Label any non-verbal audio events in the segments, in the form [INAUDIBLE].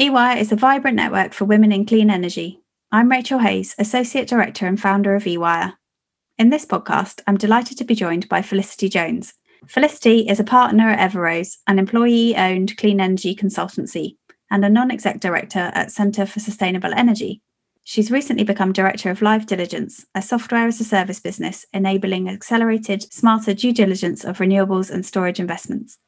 EWire is a vibrant network for women in clean energy. I'm Rachel Hayes, Associate Director and founder of EWire. In this podcast, I'm delighted to be joined by Felicity Jones. Felicity is a partner at Everoze, an employee owned clean energy consultancy, and a non exec director at Centre for Sustainable Energy. She's recently become Director of Live Diligence, a software as a service business enabling accelerated, smarter due diligence of renewables and storage investments.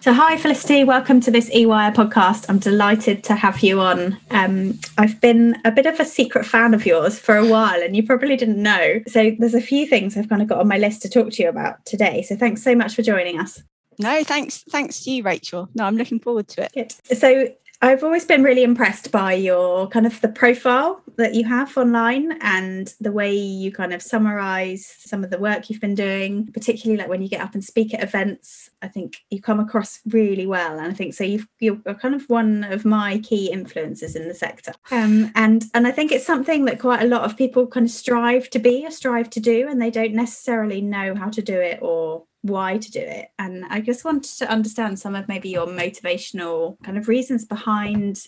So, hi, Felicity. Welcome to this EWire podcast. I'm delighted to have you on. Um, I've been a bit of a secret fan of yours for a while, and you probably didn't know. So, there's a few things I've kind of got on my list to talk to you about today. So, thanks so much for joining us. No, thanks. Thanks to you, Rachel. No, I'm looking forward to it. Good. So, I've always been really impressed by your kind of the profile that you have online and the way you kind of summarize some of the work you've been doing, particularly like when you get up and speak at events. I think you come across really well. And I think so you've, you're kind of one of my key influences in the sector. Um, and, and I think it's something that quite a lot of people kind of strive to be or strive to do, and they don't necessarily know how to do it or why to do it. And I just wanted to understand some of maybe your motivational kind of reasons behind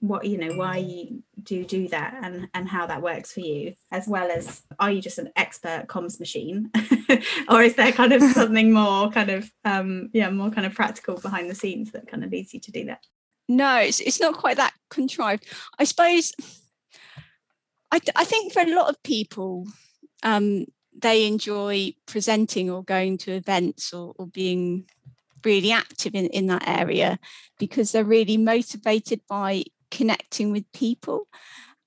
what you know why you do do that and and how that works for you as well as are you just an expert comms machine? [LAUGHS] Or is there kind of [LAUGHS] something more kind of um yeah more kind of practical behind the scenes that kind of leads you to do that? No it's, it's not quite that contrived. I suppose I, I think for a lot of people um they enjoy presenting or going to events or, or being really active in, in that area because they're really motivated by connecting with people.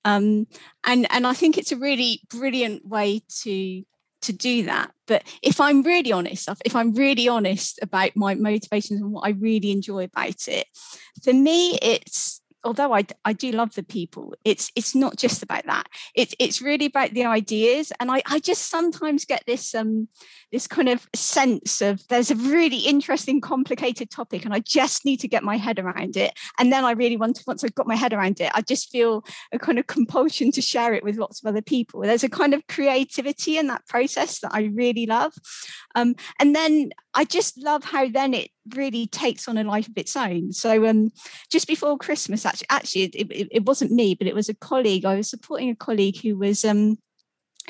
Um, and and I think it's a really brilliant way to to do that. But if I'm really honest, if I'm really honest about my motivations and what I really enjoy about it, for me, it's although I, I do love the people, it's it's not just about that. It's it's really about the ideas. And I, I just sometimes get this um this kind of sense of there's a really interesting, complicated topic, and I just need to get my head around it. And then I really want to once I've got my head around it, I just feel a kind of compulsion to share it with lots of other people. There's a kind of creativity in that process that I really love. Um, and then I just love how then it really takes on a life of its own. So um, just before Christmas, actually, actually it, it, it, wasn't me, but it was a colleague. I was supporting a colleague who was um,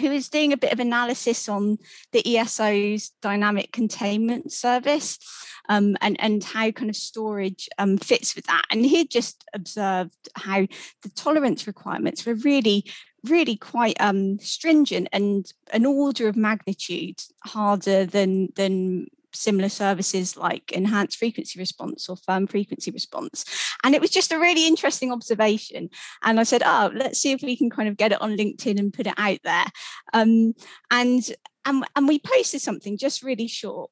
who was doing a bit of analysis on the ESO's dynamic containment service um, and, and how kind of storage um, fits with that. And he just observed how the tolerance requirements were really really quite um, stringent and an order of magnitude harder than than similar services like enhanced frequency response or firm frequency response. And it was just a really interesting observation. And I said, oh, let's see if we can kind of get it on LinkedIn and put it out there. Um, and and, and we posted something just really short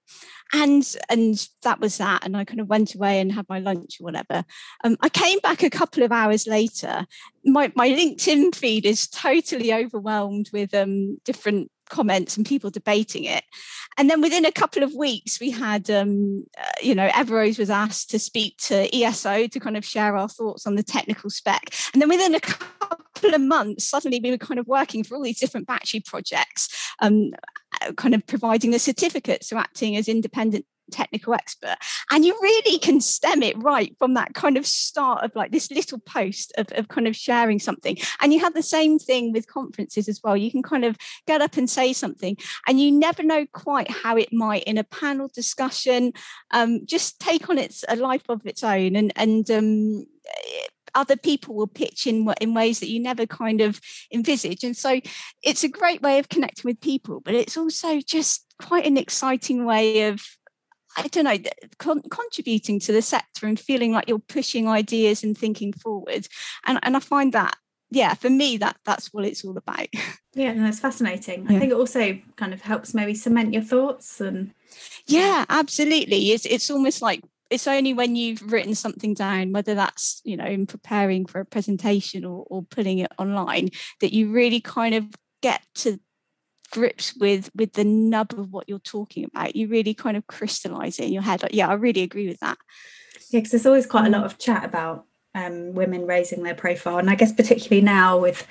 and and that was that and i kind of went away and had my lunch or whatever um, i came back a couple of hours later my, my linkedin feed is totally overwhelmed with um, different comments and people debating it. And then within a couple of weeks, we had, um, uh, you know, Everoze was asked to speak to ESO to kind of share our thoughts on the technical spec. And then within a couple of months, suddenly we were kind of working for all these different battery projects, um, uh, kind of providing the certificates, so acting as independent technical expert and you really can stem it right from that kind of start of like this little post of, of kind of sharing something. And you have the same thing with conferences as well. You can kind of get up and say something and you never know quite how it might in a panel discussion um, just take on its a life of its own and and um, other people will pitch in in ways that you never kind of envisage. And so it's a great way of connecting with people but it's also just quite an exciting way of I don't know, con- contributing to the sector and feeling like you're pushing ideas and thinking forward. And, and I find that, yeah, for me, that that's what it's all about. [LAUGHS] Yeah, and that's fascinating. Yeah. I think it also kind of helps maybe cement your thoughts and. Yeah, absolutely. It's it's almost like it's only when you've written something down, whether that's you know in preparing for a presentation or, or putting it online, that you really kind of get to grips with with the nub of what you're talking about you really kind of crystallize it in your head like yeah i really agree with that Yeah, because there's always quite a lot of chat about um, women raising their profile, and I guess particularly now with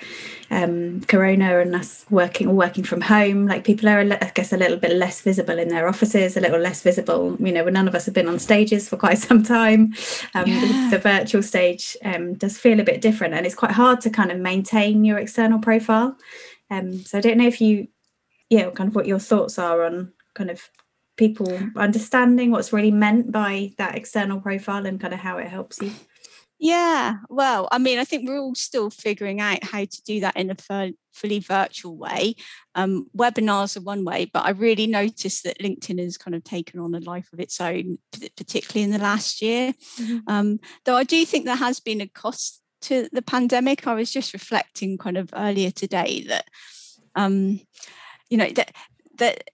um, Corona and us working or working from home, like people are, I guess, a little bit less visible in their offices, a little less visible. You know, none of us have been on stages for quite [LAUGHS] some time. Um, yeah. the, the, virtual stage um, does feel a bit different, and it's quite hard to kind of maintain your external profile. Um, so I don't know if you, yeah, kind of what your thoughts are on kind of people understanding what's really meant by that external profile and kind of how it helps you. Yeah, well, I mean, I think we're all still figuring out how to do that in a fully virtual way. Um, webinars are one way, but I really noticed that LinkedIn has kind of taken on a life of its own, particularly in the last year. Mm-hmm. Um, though I do think there has been a cost to the pandemic. I was just reflecting kind of earlier today that, um, you know, that that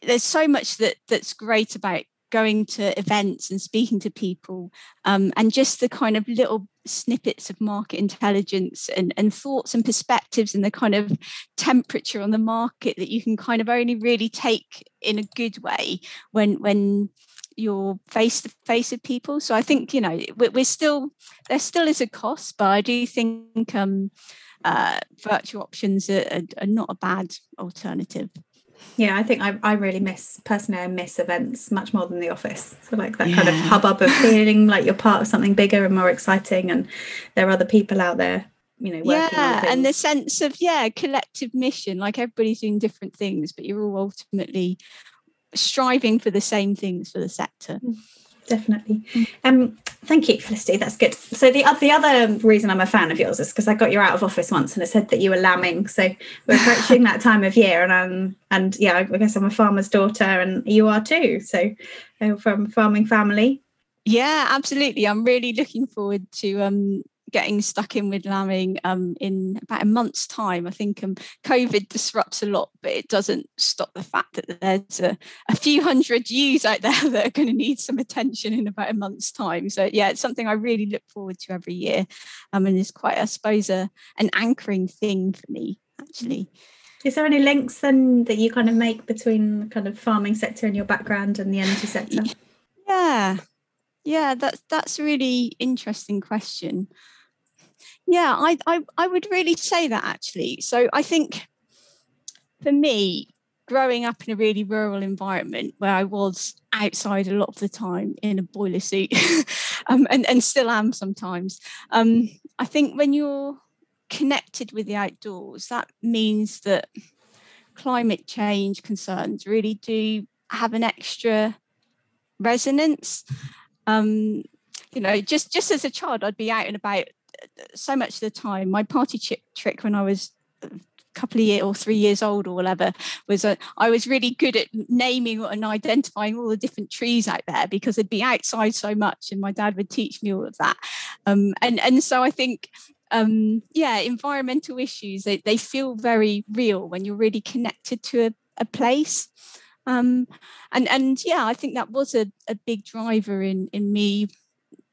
there's so much that that's great about going to events and speaking to people um, and just the kind of little snippets of market intelligence and, and thoughts and perspectives and the kind of temperature on the market that you can kind of only really take in a good way when when you're face to face with people. So i think you know we're, still there still is a cost but i do think um, uh, virtual options are, are, are not a bad alternative yeah, I think I, I really miss personally I miss events much more than the office. So like that yeah. kind of hubbub of [LAUGHS] feeling like you're part of something bigger and more exciting and there are other people out there, you know, Yeah, and the sense of yeah, collective mission, like everybody's doing different things, but you're all ultimately striving for the same things for the sector. Definitely. Mm. Um, thank you, Felicity. That's good. So the the other reason I'm a fan of yours is because I got you out of office once and it said that you were lambing. So we're approaching that time of year, and um, and yeah, I guess I'm a farmer's daughter, and you are too. So uh, from farming family. Yeah, absolutely. I'm really looking forward to um getting stuck in with lambing um, in about a month's time. I think um, COVID disrupts a lot, but it doesn't stop the fact that there's a, a few hundred ewes out there [LAUGHS] that are going to need some attention in about a month's time. So yeah, it's something I really look forward to every year, um, and it's quite, I suppose, a, an anchoring thing for me actually. Is there any links then that you kind of make between the kind of farming sector and your background and the energy sector? [LAUGHS] Yeah, yeah, that's that's a really interesting question. Yeah, I, I, I would really say that actually. So I think for me, growing up in a really rural environment where I was outside a lot of the time in a boiler suit [LAUGHS] um, and, and still am sometimes, um, I think when you're connected with the outdoors, that means that climate change concerns really do have an extra resonance. Um, you know, just just as a child, I'd be out and about so much of the time, my party trick, trick when I was a couple of years or three years old or whatever was I was really good at naming and identifying all the different trees out there because I'd be outside so much and my dad would teach me all of that. Um, and and so I think um, yeah environmental issues they, they feel very real when you're really connected to a, a place. Um, and and yeah I think that was a, a big driver in in me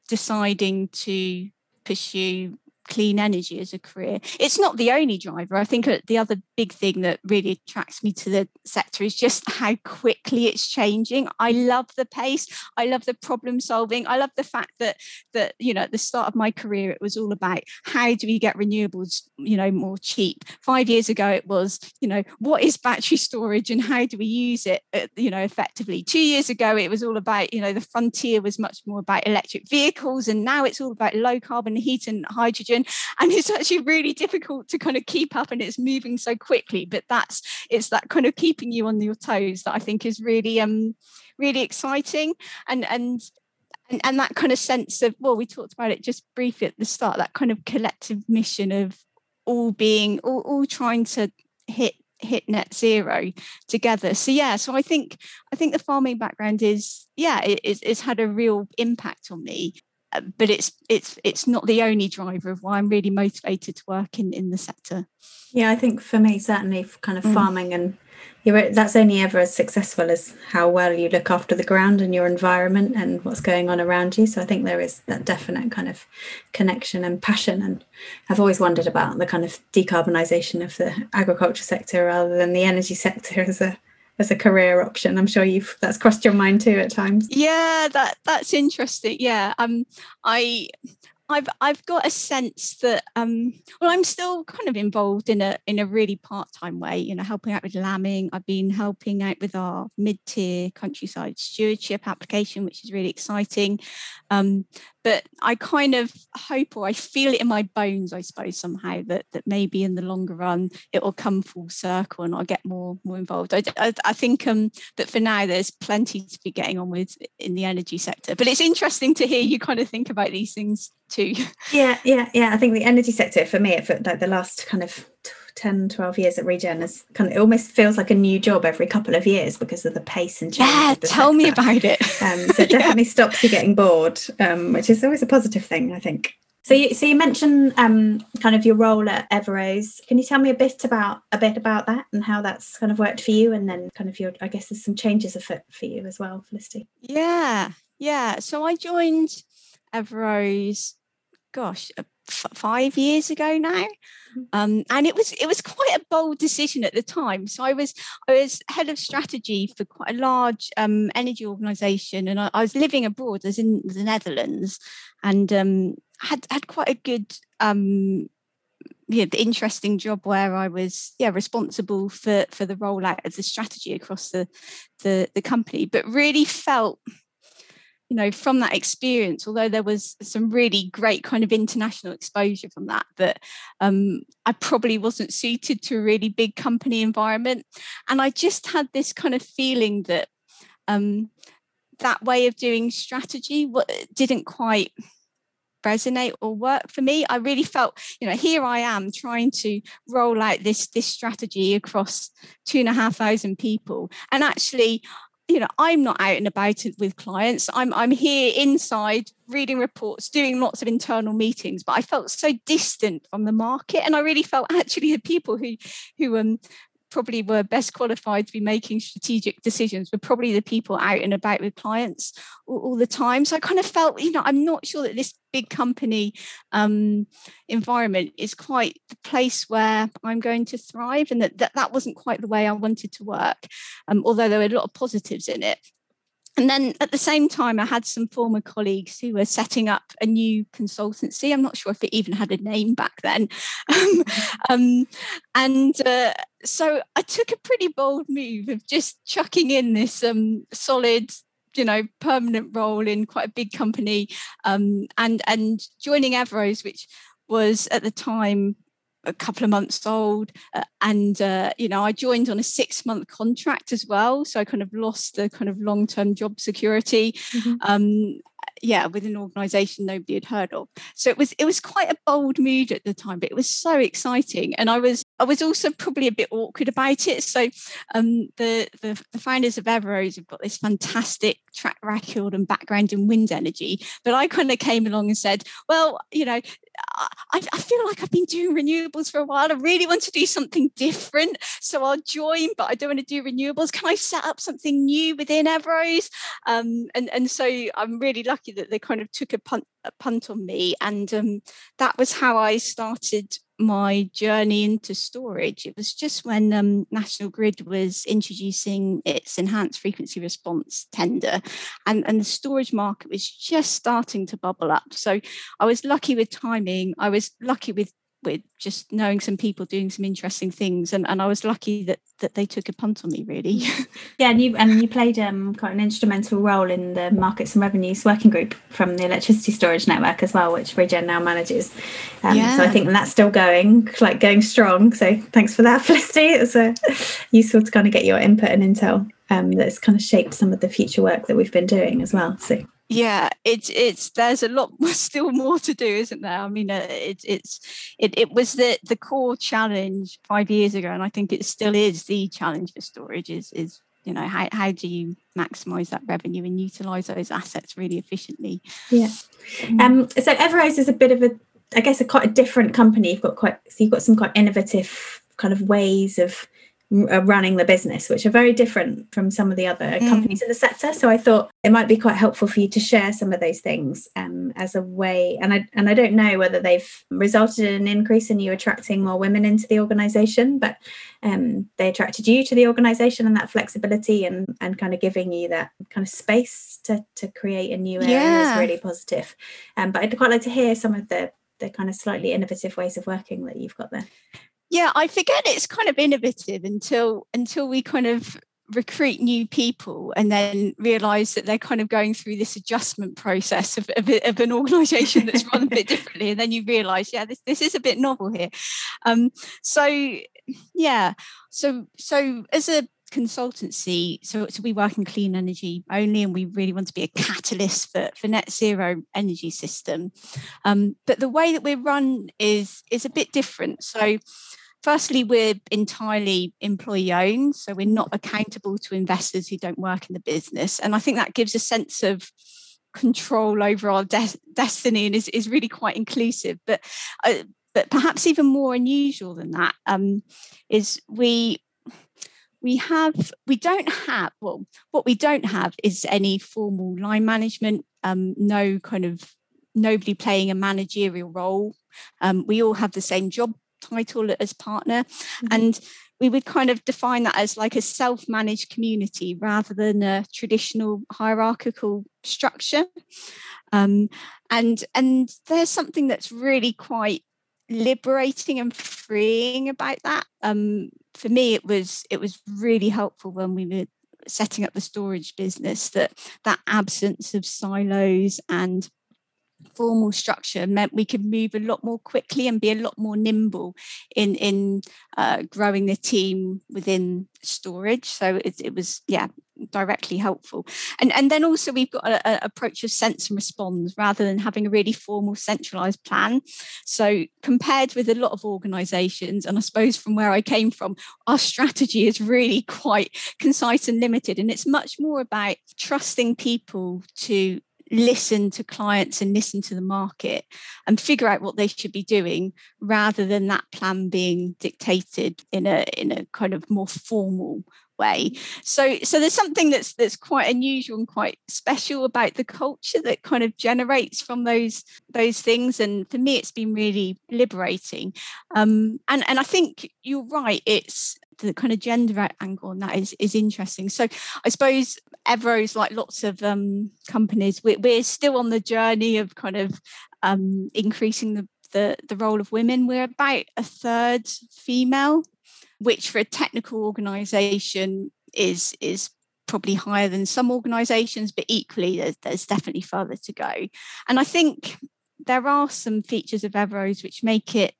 deciding to pursue clean energy as a career. It's not the only driver. I think uh, the other big thing that really attracts me to the sector is just how quickly it's changing. I love the pace. I love the problem solving. I love the fact that that you know at the start of my career it was all about how do we get renewables you know more cheap. Five years ago it was you know what is battery storage and how do we use it uh, you know effectively. Two years ago it was all about you know the frontier was much more about electric vehicles and now it's all about low carbon heat and hydrogen [LAUGHS] and it's actually really difficult to kind of keep up and it's moving so quickly but that's it's that kind of keeping you on your toes that i think is really um really exciting. And and and, and that kind of sense of well we talked about it just briefly at the start that kind of collective mission of all being all, all trying to hit hit net zero together. So yeah so i think i think the farming background is yeah it, it's, it's had a real impact on me but it's it's it's not the only driver of why I'm really motivated to work in in the sector. Yeah, I think for me certainly kind of mm. farming and you're, that's only ever as successful as how well you look after the ground and your environment and what's going on around you. So I think there is that definite kind of connection and passion. And I've always wondered about the kind of decarbonisation of the agriculture sector rather than the energy [LAUGHS] sector as a as a career option. I'm sure you've that's crossed your mind too at times. Yeah, that that's interesting. Yeah, um, I I've I've got a sense that um, well, I'm still kind of involved in a in a really part time way. You know, helping out with lambing. I've been helping out with our mid tier countryside stewardship application, which is really exciting. Um, but I kind of hope or I feel it in my bones, I suppose, somehow that that maybe in the longer run it will come full circle and I'll get more more involved. I, I, I think um, that for now there's plenty to be getting on with in the energy sector. But it's interesting to hear you kind of think about these things too. Yeah, yeah, yeah. I think the energy sector for me, for like the last kind of 10 12 years at regen is kind of it almost feels like a new job every couple of years because of the pace and change yeah tell sector. me about it [LAUGHS] um, so it [LAUGHS] definitely yeah. stops you getting bored um, which is always a positive thing i think so you so you mentioned um, kind of your role at Everoze. Can you tell me a bit about a bit about that and how that's kind of worked for you, and then kind of your I guess there's some changes afoot for you as well, Felicity. Yeah, yeah. So I joined Everoze, gosh, f- five years ago now, mm-hmm. um, and it was it was quite a bold decision at the time. So I was I was head of strategy for quite a large um, energy organisation, and I, I, was living abroad, as in the Netherlands, and um, had had quite a good um, yeah, the interesting job where I was yeah responsible for for the rollout of the strategy across the the, the company, but really felt you know from that experience although there was some really great kind of international exposure from that that um, i probably wasn't suited to a really big company environment. And i just had this kind of feeling that um, that way of doing strategy didn't quite resonate or work for me. I really felt you know here i am trying to roll out this this strategy across two and a half thousand people. And actually you know i'm not out and about with clients. I'm i'm here inside reading reports doing lots of internal meetings but i felt so distant from the market. And i really felt actually the people who who um probably were best qualified to be making strategic decisions were probably the people out and about with clients all, all the time. So I kind of felt, you know, I'm not sure that this big company um, environment is quite the place where I'm going to thrive, and that that, that wasn't quite the way I wanted to work. Um, although there were a lot of positives in it and then at the same time, I had some former colleagues who were setting up a new consultancy. I'm not sure if it even had a name back then. [LAUGHS] Um, um, and uh, so I took a pretty bold move of just chucking in this um, solid you know permanent role in quite a big company um, and and joining Everoze, which was at the time a couple of months old uh, and uh, you know i joined on a six month contract as well so i kind of lost the kind of long term job security mm-hmm. um, yeah with an organization nobody had heard of. So it was it was quite a bold move at the time but it was so exciting. And i was i was also probably a bit awkward about it. So um, the, the, the founders of everoze have got this fantastic track record and background in wind energy. But i kind of came along and said well you know I, I, feel like I've been doing renewables for a while. I really want to do something different. So I'll join, but I don't want to do renewables. Can I set up something new within Everoze? Um, and, and so I'm really lucky that they kind of took a punt, a punt on me. And um, that was how I started my journey into storage. It was just when um, National Grid was introducing its enhanced frequency response tender, and, and the storage market was just starting to bubble up. So I was lucky with timing. I was lucky with with just knowing some people doing some interesting things and, and I was lucky that that they took a punt on me really. [LAUGHS] Yeah and you and you played um, quite an instrumental role in the markets and revenues working group from the electricity storage network as well which Regen now manages. Um, yeah. so I think that's still going like going strong. So thanks for that [LAUGHS] Felicity. It was uh, useful to kind of get your input and intel um, that's kind of shaped some of the future work that we've been doing as well. So yeah it's it's there's a lot [LAUGHS] still more to do isn't there? I mean uh, it's it's it, it was the the core challenge five years ago and i think it still is the challenge for storage is is you know how, how do you maximize that revenue and utilize those assets really efficiently? Yeah. Mm. um so everoze is a bit of a i guess a quite a different company. You've got quite so you've got some quite innovative kind of ways of running the business, which are very different from some of the other mm. companies in the sector. So I thought it might be quite helpful for you to share some of those things um, as a way. And I and I don't know whether they've resulted in an increase in you attracting more women into the organisation, but um, they attracted you to the organisation and that flexibility and and kind of giving you that kind of space to to create a new area yeah. is really positive. Um, but I'd quite like to hear some of the the kind of slightly innovative ways of working that you've got there yeah i forget it's kind of innovative until until we kind of recruit new people and then realize that they're kind of going through this adjustment process of, of, of an organization that's run a bit [LAUGHS] differently. And then you realize yeah this, this is a bit novel here. Um, so yeah. So so as a consultancy so, so we work in clean energy only and we really want to be a catalyst for, for net zero energy system. Um, but the way that we're run is is a bit different. So firstly, we're entirely employee owned, so we're not accountable to investors who don't work in the business. And I think that gives a sense of control over our de- destiny and is, is really quite inclusive. But uh, but perhaps even more unusual than that um, is we we have we don't have well what we don't have is any formal line management um, no kind of nobody playing a managerial role um, we all have the same job title as partner. Mm-hmm. And we would kind of define that as like a self managed community rather than a traditional hierarchical structure. Um, and, and there's something that's really quite liberating and freeing about that. Um, for me, it was it was really helpful when we were setting up the storage business that that absence of silos and formal structure meant we could move a lot more quickly and be a lot more nimble in in uh, growing the team within storage. So it, it was yeah directly helpful and and then also we've got an approach of sense and response rather than having a really formal centralized plan so compared with a lot of organizations and i suppose from where i came from our strategy is really quite concise and limited and it's much more about trusting people to listen to clients and listen to the market and figure out what they should be doing rather than that plan being dictated in a in a kind of more formal way. So so there's something that's that's quite unusual and quite special about the culture that kind of generates from those those things. And for me it's been really liberating. Um and and i think you're right it's the kind of gender angle on that is is interesting. So I suppose Everoze, like lots of um, companies, we're, we're still on the journey of kind of um, increasing the, the the role of women. We're about a third female, which for a technical organisation is is probably higher than some organisations, but equally there's, there's definitely further to go. And I think there are some features of Everoze which make it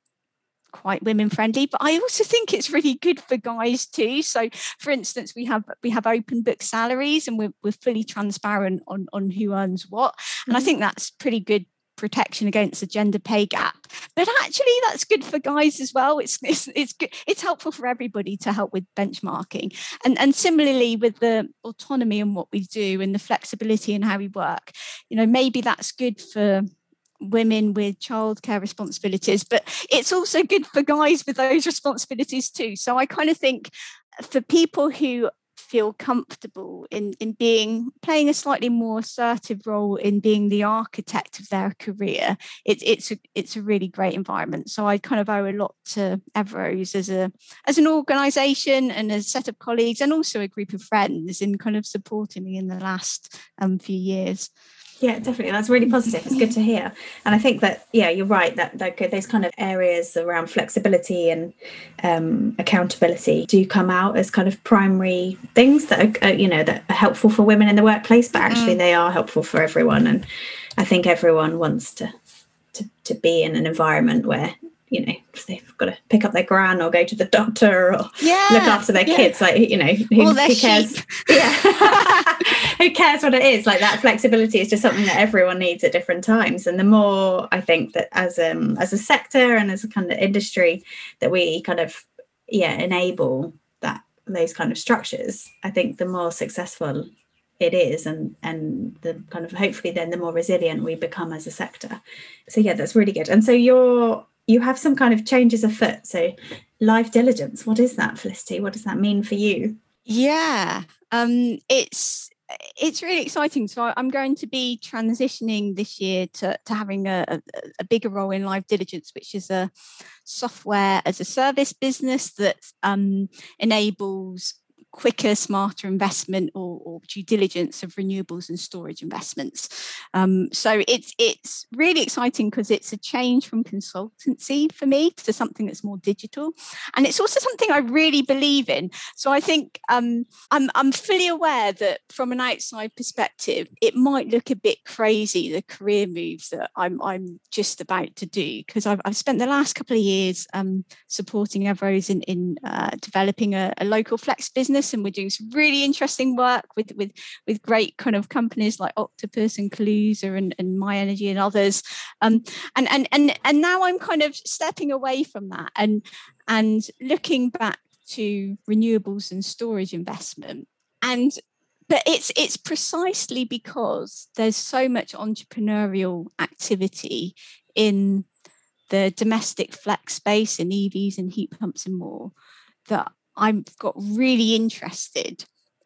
quite women friendly but i also think it's really good for guys too. So for instance we have we have open book salaries and we're, we're fully transparent on on who earns what. And mm-hmm. i think that's pretty good protection against the gender pay gap. But actually that's good for guys as well. It's it's it's, good, it's helpful for everybody to help with benchmarking. And and similarly with the autonomy and what we do and the flexibility and how we work you know maybe that's good for women with childcare responsibilities, but it's also good for guys with those responsibilities too. So I kind of think for people who feel comfortable in in being playing a slightly more assertive role in being the architect of their career it's it's a, it's a really great environment so i kind of owe a lot to everoze as a as an organization and a set of colleagues and also a group of friends in kind of supporting me in the last um, few years yeah, definitely. That's really positive. It's good to hear. And I think that, yeah, you're right that, that those kind of areas around flexibility and um, accountability do come out as kind of primary things that are, uh, you know, that are helpful for women in the workplace, but actually mm. they are helpful for everyone. And I think everyone wants to, to, to be in an environment where you know they've got to pick up their gran or go to the doctor or yeah, look after their yeah. kids like you know who, who cares? [LAUGHS] yeah. [LAUGHS] Who cares what it is? Like that flexibility is just something that everyone needs at different times. And the more i think that as um as a sector and as a kind of industry that we kind of yeah enable that those kind of structures i think the more successful it is and and the kind of hopefully then the more resilient we become as a sector. So yeah that's really good. And so you're you have some kind of changes afoot. So, live diligence, what is that, Felicity? What does that mean for you? Yeah, um, it's it's really exciting. So I'm going to be transitioning this year to, to having a, a, a, bigger role in Live Diligence, which is a software as a service business that um, enables quicker, smarter investment or, or, due diligence of renewables and storage investments. Um, so it's it's really exciting because it's a change from consultancy for me to something that's more digital, and it's also something I really believe in. So I think um, I'm I'm fully aware that from an outside perspective, it might look a bit crazy the career moves that I'm I'm just about to do because I've, I've spent the last couple of years um, supporting Everoze in in uh, developing a, a local flex business and we're doing some really interesting work with with with great kind of companies like Octopus and Kaluza and, and myenergi and others. Um, and and and and now I'm kind of stepping away from that and and looking back to renewables and storage investment and but it's it's precisely because there's so much entrepreneurial activity in the domestic flex space and EVs and heat pumps and more that I've got really interested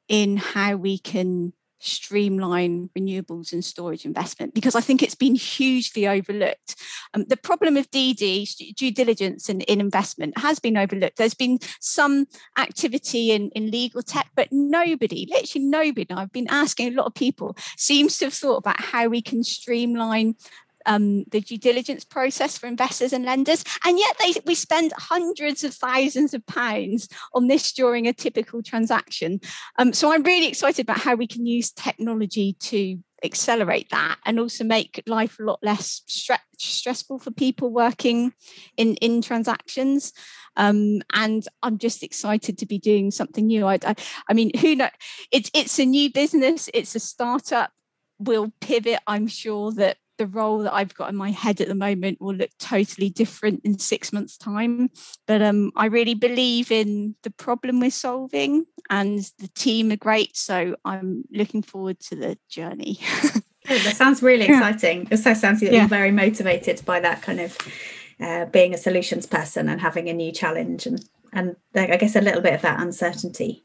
in how we can streamline renewables and storage investment because I think it's been hugely overlooked. Um, the problem of DD, due diligence in, in investment, has been overlooked. There's been some activity in, in legal tech, but nobody, literally nobody, I've been asking a lot of people, seems to have thought about how we can streamline um, the due diligence process for investors and lenders. And yet they, we spend hundreds of thousands of pounds on this during a typical transaction. Um, so I'm really excited about how we can use technology to accelerate that and also make life a lot less stre- stressful for people working in in transactions um, and i'm just excited to be doing something new I, I, I mean who know it's it's a new business it's a startup we'll pivot i'm sure that the role that I've got in my head at the moment will look totally different in six months' time. But um, I really believe in the problem we're solving, and the team are great. So I'm looking forward to the journey. [LAUGHS] that sounds really exciting. It also sounds like yeah. you're very motivated by that kind of uh, being a solutions person and having a new challenge, and and I guess a little bit of that uncertainty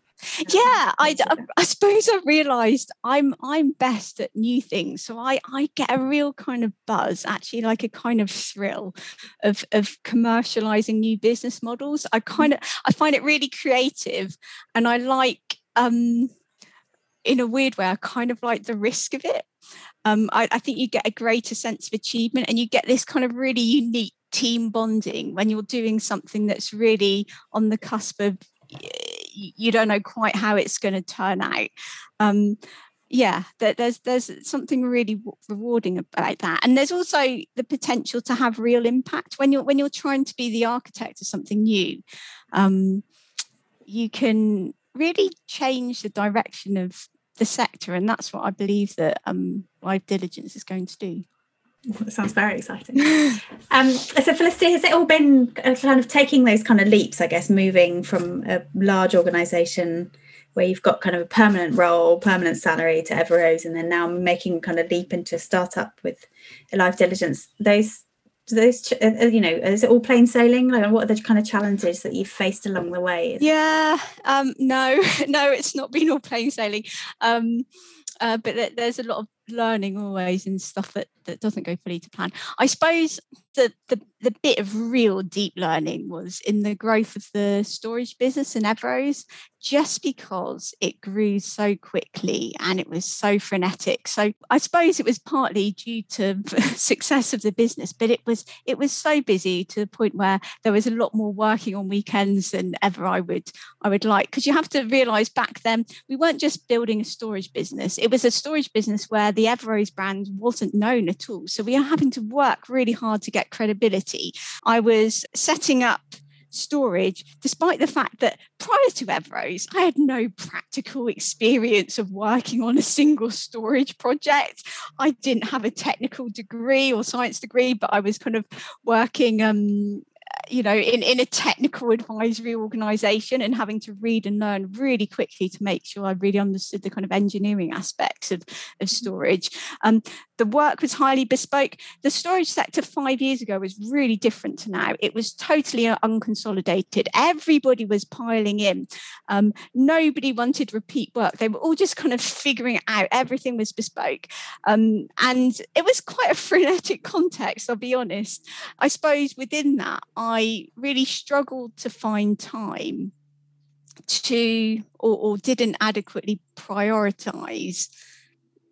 yeah I, I [LAUGHS] suppose i realized i'm i'm best at new things so i i get a real kind of buzz actually like a kind of thrill of of commercializing new business models. I kind of i find it really creative and i like um in a weird way i kind of like the risk of it. Um I, I think you get a greater sense of achievement and you get this kind of really unique team bonding when you're doing something that's really on the cusp of you don't know quite how it's going to turn out. Um, yeah, there's there's something really rewarding about that, and there's also the potential to have real impact when you're when you're trying to be the architect of something new. Um, you can really change the direction of the sector, and that's what I believe that um, live diligence is going to do. That sounds very exciting. [LAUGHS] um, so, Felicity, has it all been kind of taking those kind of leaps, I guess, moving from a large organisation where you've got kind of a permanent role, permanent salary to Everoze, and then now making kind of leap into a startup with a live diligence? Those, those, uh, uh, you know, is it all plain sailing? Like, what are the kind of challenges that you've faced along the way? Yeah, um, no, [LAUGHS] no, it's not been all plain sailing. Um, uh, but there's a lot of learning always and stuff that, that doesn't go fully to plan. I suppose the, the the bit of real deep learning was in the growth of the storage business in Everoze, just because it grew so quickly and it was so frenetic. So I suppose it was partly due to [LAUGHS] success of the business, but it was it was so busy to the point where there was a lot more working on weekends than ever I would I would like. Because you have to realise back then we weren't just building a storage business; it was a storage business where the Everoze brand wasn't known at all. So we are having to work really hard to get credibility. I was setting up storage, despite the fact that prior to Everoze, I had no practical experience of working on a single storage project. I didn't have a technical degree or science degree, but I was kind of working um, you know in, in a technical advisory organization and having to read and learn really quickly to make sure i really understood the kind of engineering aspects of, of storage. Um, the work was highly bespoke. The storage sector five years ago was really different to now. It was totally unconsolidated. Everybody was piling in. Um, nobody wanted repeat work. They were all just kind of figuring it out. Everything was bespoke. Um, and it was quite a [LAUGHS] frenetic context i'll be honest. I suppose within that I really struggled to find time to or, or didn't adequately prioritize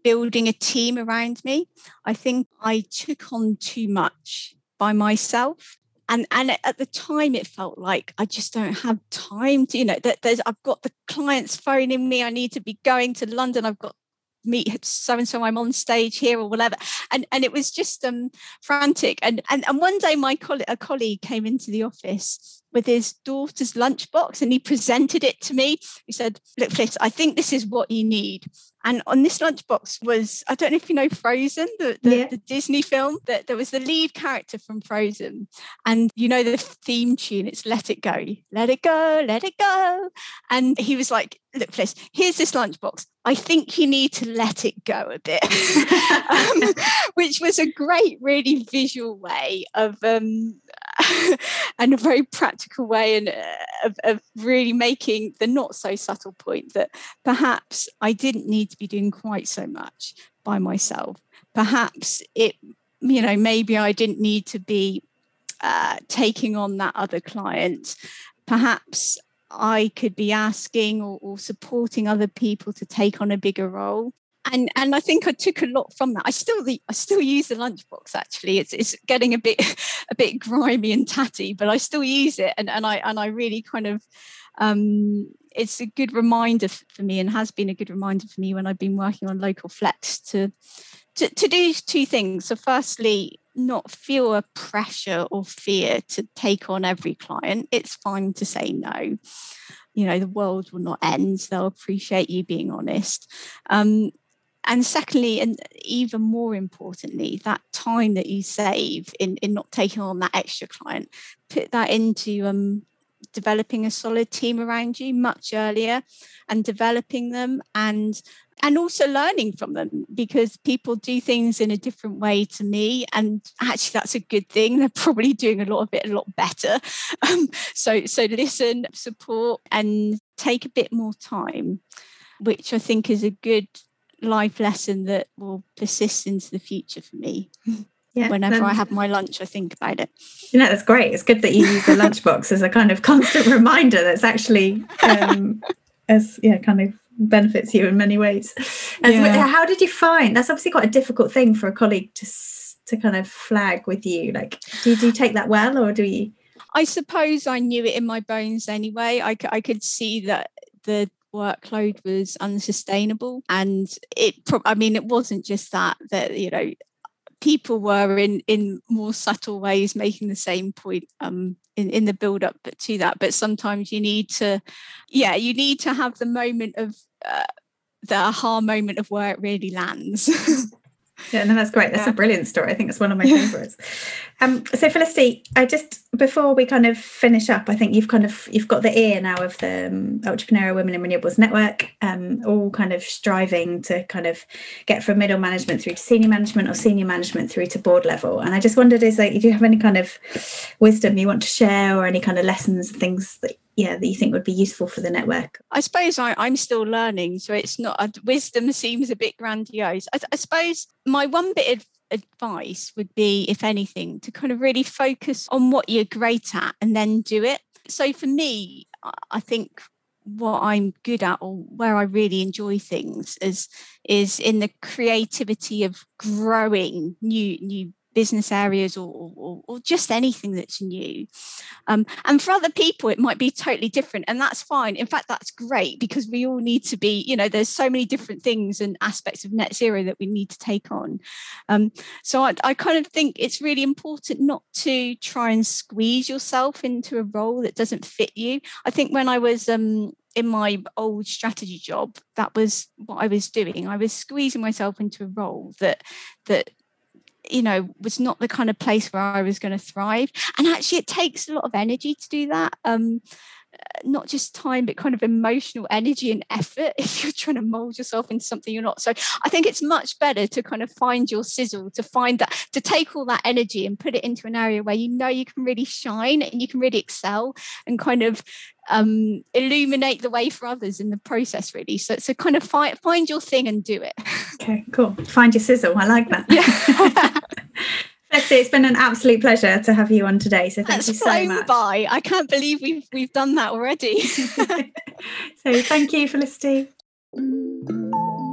building a team around me. I think I took on too much by myself. And, and at the time it felt like I just don't have time to, you know, that there's I've got the clients phoning me, I need to be going to London, I've got meet so and so I'm on stage here or whatever. And and it was just um frantic. And and, and one day my colleague a colleague came into the office with his daughter's lunchbox and he presented it to me. He said look Fliss I think this is what you need. And on this lunchbox was I don't know if you know Frozen the, the, yeah. the Disney film that there was the lead character from Frozen. And you know the theme tune it's let it go. Let it go let it go. And he was like look Fliss here's this lunchbox. I think you need to let it go a bit, [LAUGHS] um, [LAUGHS] which was a great, really visual way of, um, and a very practical way and uh, of, of really making the not so subtle point that perhaps I didn't need to be doing quite so much by myself. Perhaps it, you know, maybe I didn't need to be uh, taking on that other client. Perhaps I could be asking or, or, supporting other people to take on a bigger role. And and I think I took a lot from that. I still I still use the lunchbox actually. It's it's getting a bit [LAUGHS] a bit grimy and tatty, but I still use it and, and I and I really kind of um, it's a good reminder for me and has been a good reminder for me when I've been working on local flex to to, to do two things. So firstly, not feel a pressure or fear to take on every client. It's fine to say no. You know, the world will not end. They'll appreciate you being honest. Um, and secondly, and even more importantly, that time that you save in, in not taking on that extra client, put that into um, developing a solid team around you much earlier and developing them and and also learning from them because people do things in a different way to me and actually that's a good thing. They're probably doing a lot of it a lot better. [LAUGHS] Um, so so listen support and take a bit more time which i think is a good life lesson that will persist into the future for me [LAUGHS] yeah, whenever I have my lunch, I think about it. You know, that's great. It's good that you use the lunchbox [LAUGHS] as a kind of constant reminder that's actually um, as yeah, kind of benefits you in many ways. As, Yeah. how did you find that's obviously quite a difficult thing for a colleague to to kind of flag with you? Like, do, do you take that well, or do you? I suppose I knew it in my bones anyway. I, I could see that the workload was unsustainable. And it i mean it wasn't just that that you know people were in in more subtle ways making the same point um in, in the build up to that. But sometimes you need to yeah you need to have the moment of uh, the aha moment of where it really lands [LAUGHS] yeah no that's great. That's yeah. a brilliant story. I think it's one of my [LAUGHS] favorites. Um so felicity i just before we kind of finish up i think you've kind of you've got the ear now of the um, entrepreneurial women in renewables network um all kind of striving to kind of get from middle management through to senior management or senior management through to board level. And i just wondered is like do you have any kind of wisdom you want to share or any kind of lessons things that yeah that you think would be useful for the network. I suppose I, am still learning so it's not uh, wisdom seems a bit grandiose. I, I suppose my one bit of advice would be if anything to kind of really focus on what you're great at and then do it. So for me i think what I'm good at or where I really enjoy things is is in the creativity of growing new new business areas or, or, or, just anything that's new. Um, and for other people, it might be totally different, and that's fine. In fact, that's great because we all need to be, you know, there's so many different things and aspects of net zero that we need to take on. Um, so I, I kind of think it's really important not to try and squeeze yourself into a role that doesn't fit you. I think when I was um, in my old strategy job that was what i was doing i was squeezing myself into a role that that you know was not the kind of place where i was going to thrive. And actually it takes a lot of energy to do that. Um not just time but kind of emotional energy and effort. [LAUGHS] If you're trying to mold yourself into something you're not. So i think it's much better to kind of find your sizzle to find that to take all that energy and put it into an area where you know you can really shine and you can really excel and kind of um, illuminate the way for others in the process really. So so kind of find find your thing and do it. Okay cool. Find your sizzle. I like that. [LAUGHS] Yeah [LAUGHS] It's been an absolute pleasure to have you on today. So thank That's you so much. by. I can't believe we've we've done that already. [LAUGHS] so thank you, Felicity. [LAUGHS]